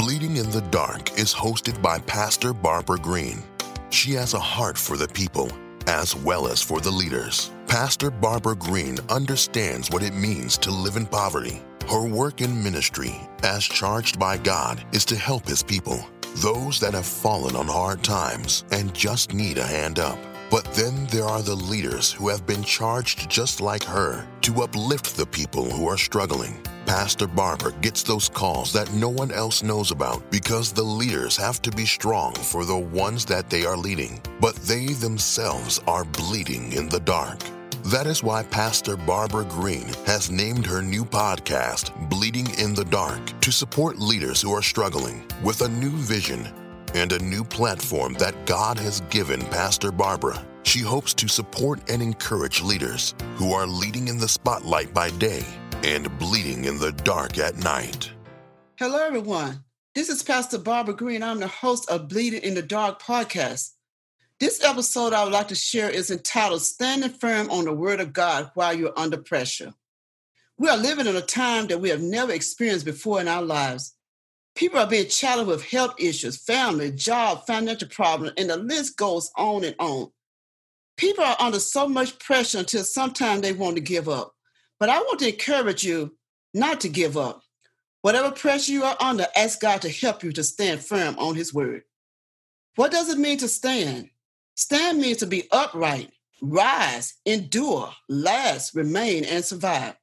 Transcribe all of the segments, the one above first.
Bleeding in the Dark is hosted by Pastor Barbara Green. She has a heart for the people as well as for the leaders. Pastor Barbara Green understands what it means to live in poverty. Her work in ministry, as charged by God, is to help His people, those that have fallen on hard times and just need a hand up. But then there are the leaders who have been charged just like her to uplift the people who are struggling. Pastor Barbara gets those calls that no one else knows about because the leaders have to be strong for the ones that they are leading, but they themselves are bleeding in the dark. That is why Pastor Barbara Green has named her new podcast, Bleeding in the Dark, to support leaders who are struggling with a new vision and a new platform that God has given Pastor Barbara. She hopes to support and encourage leaders who are leading in the spotlight by day and bleeding in the dark at night. Hello, everyone. This is Pastor Barbara Green. I'm the host of Bleeding in the Dark podcast. This episode I would like to share is entitled Standing Firm on the Word of God While You're Under Pressure. We are living in a time that we have never experienced before in our lives. People are being challenged with health issues, family, job, financial problems, and the list goes on and on. People are under so much pressure until sometimes they want to give up. But I want to encourage you not to give up. Whatever pressure you are under, ask God to help you to stand firm on His word. What does it mean to stand? Stand means to be upright, rise, endure, last, remain, and survive.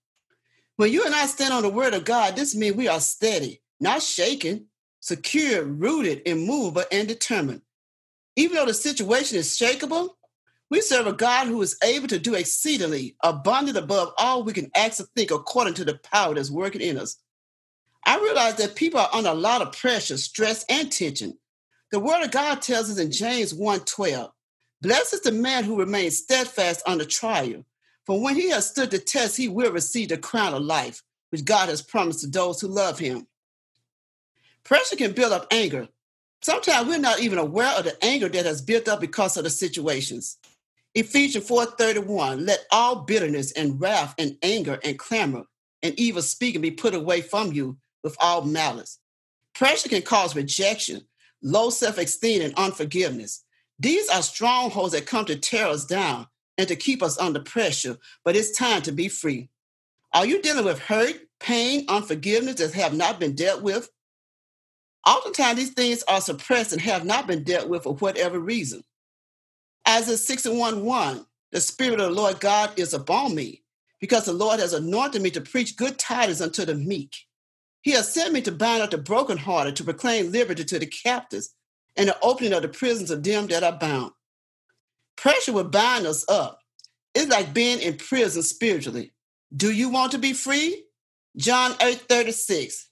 When you and I stand on the word of God, this means we are steady, not shaken, secure, rooted, immovable, and determined. Even though the situation is shakable, we serve a God who is able to do exceedingly abundant above all we can ask or think according to the power that's working in us. I realize that people are under a lot of pressure, stress, and tension. The word of God tells us in James 1:12, Blessed is the man who remains steadfast under trial, for when he has stood the test, he will receive the crown of life, which God has promised to those who love him. Pressure can build up anger. Sometimes we're not even aware of the anger that has built up because of the situations. Ephesians 4:31, let all bitterness and wrath and anger and clamor and evil speaking be put away from you with all malice. Pressure can cause rejection, low self-esteem, and unforgiveness. These are strongholds that come to tear us down and to keep us under pressure, but it's time to be free. Are you dealing with hurt, pain, unforgiveness that have not been dealt with? Oftentimes, these things are suppressed and have not been dealt with for whatever reason. Isaiah 61 1, the Spirit of the Lord God is upon me, because the Lord has anointed me to preach good tidings unto the meek. He has sent me to bind up the brokenhearted, to proclaim liberty to the captives, and the opening of the prisons of them that are bound. Pressure will bind us up. It's like being in prison spiritually. Do you want to be free? John 8 36.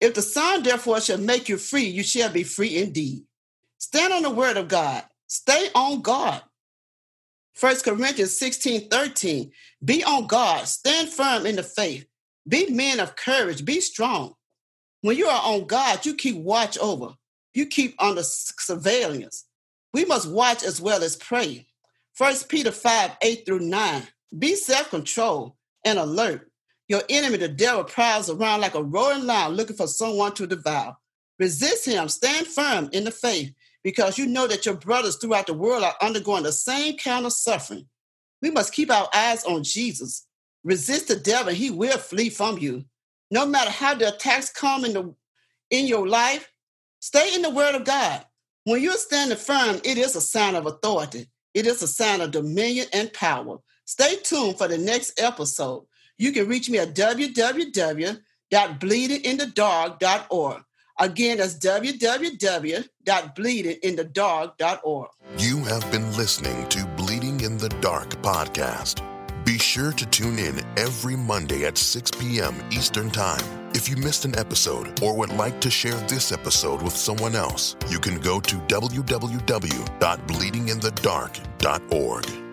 If the Son therefore shall make you free, you shall be free indeed. Stand on the word of God. Stay on God. 1 Corinthians 16 13. Be on God. Stand firm in the faith. Be men of courage. Be strong. When you are on God, you keep watch over. You keep under surveillance. We must watch as well as pray. 1 Peter 5 8 through 9. Be self controlled and alert. Your enemy, the devil, prowls around like a roaring lion looking for someone to devour. Resist him. Stand firm in the faith because you know that your brothers throughout the world are undergoing the same kind of suffering. We must keep our eyes on Jesus. Resist the devil, he will flee from you. No matter how the attacks come in, the, in your life, stay in the word of God. When you're standing firm, it is a sign of authority. It is a sign of dominion and power. Stay tuned for the next episode. You can reach me at www.bleedinginthedark.org. Again, that's www.bleedinginthedark.org. You have been listening to Bleeding in the Dark podcast. Be sure to tune in every Monday at 6 p.m. Eastern Time. If you missed an episode or would like to share this episode with someone else, you can go to www.bleedinginthedark.org.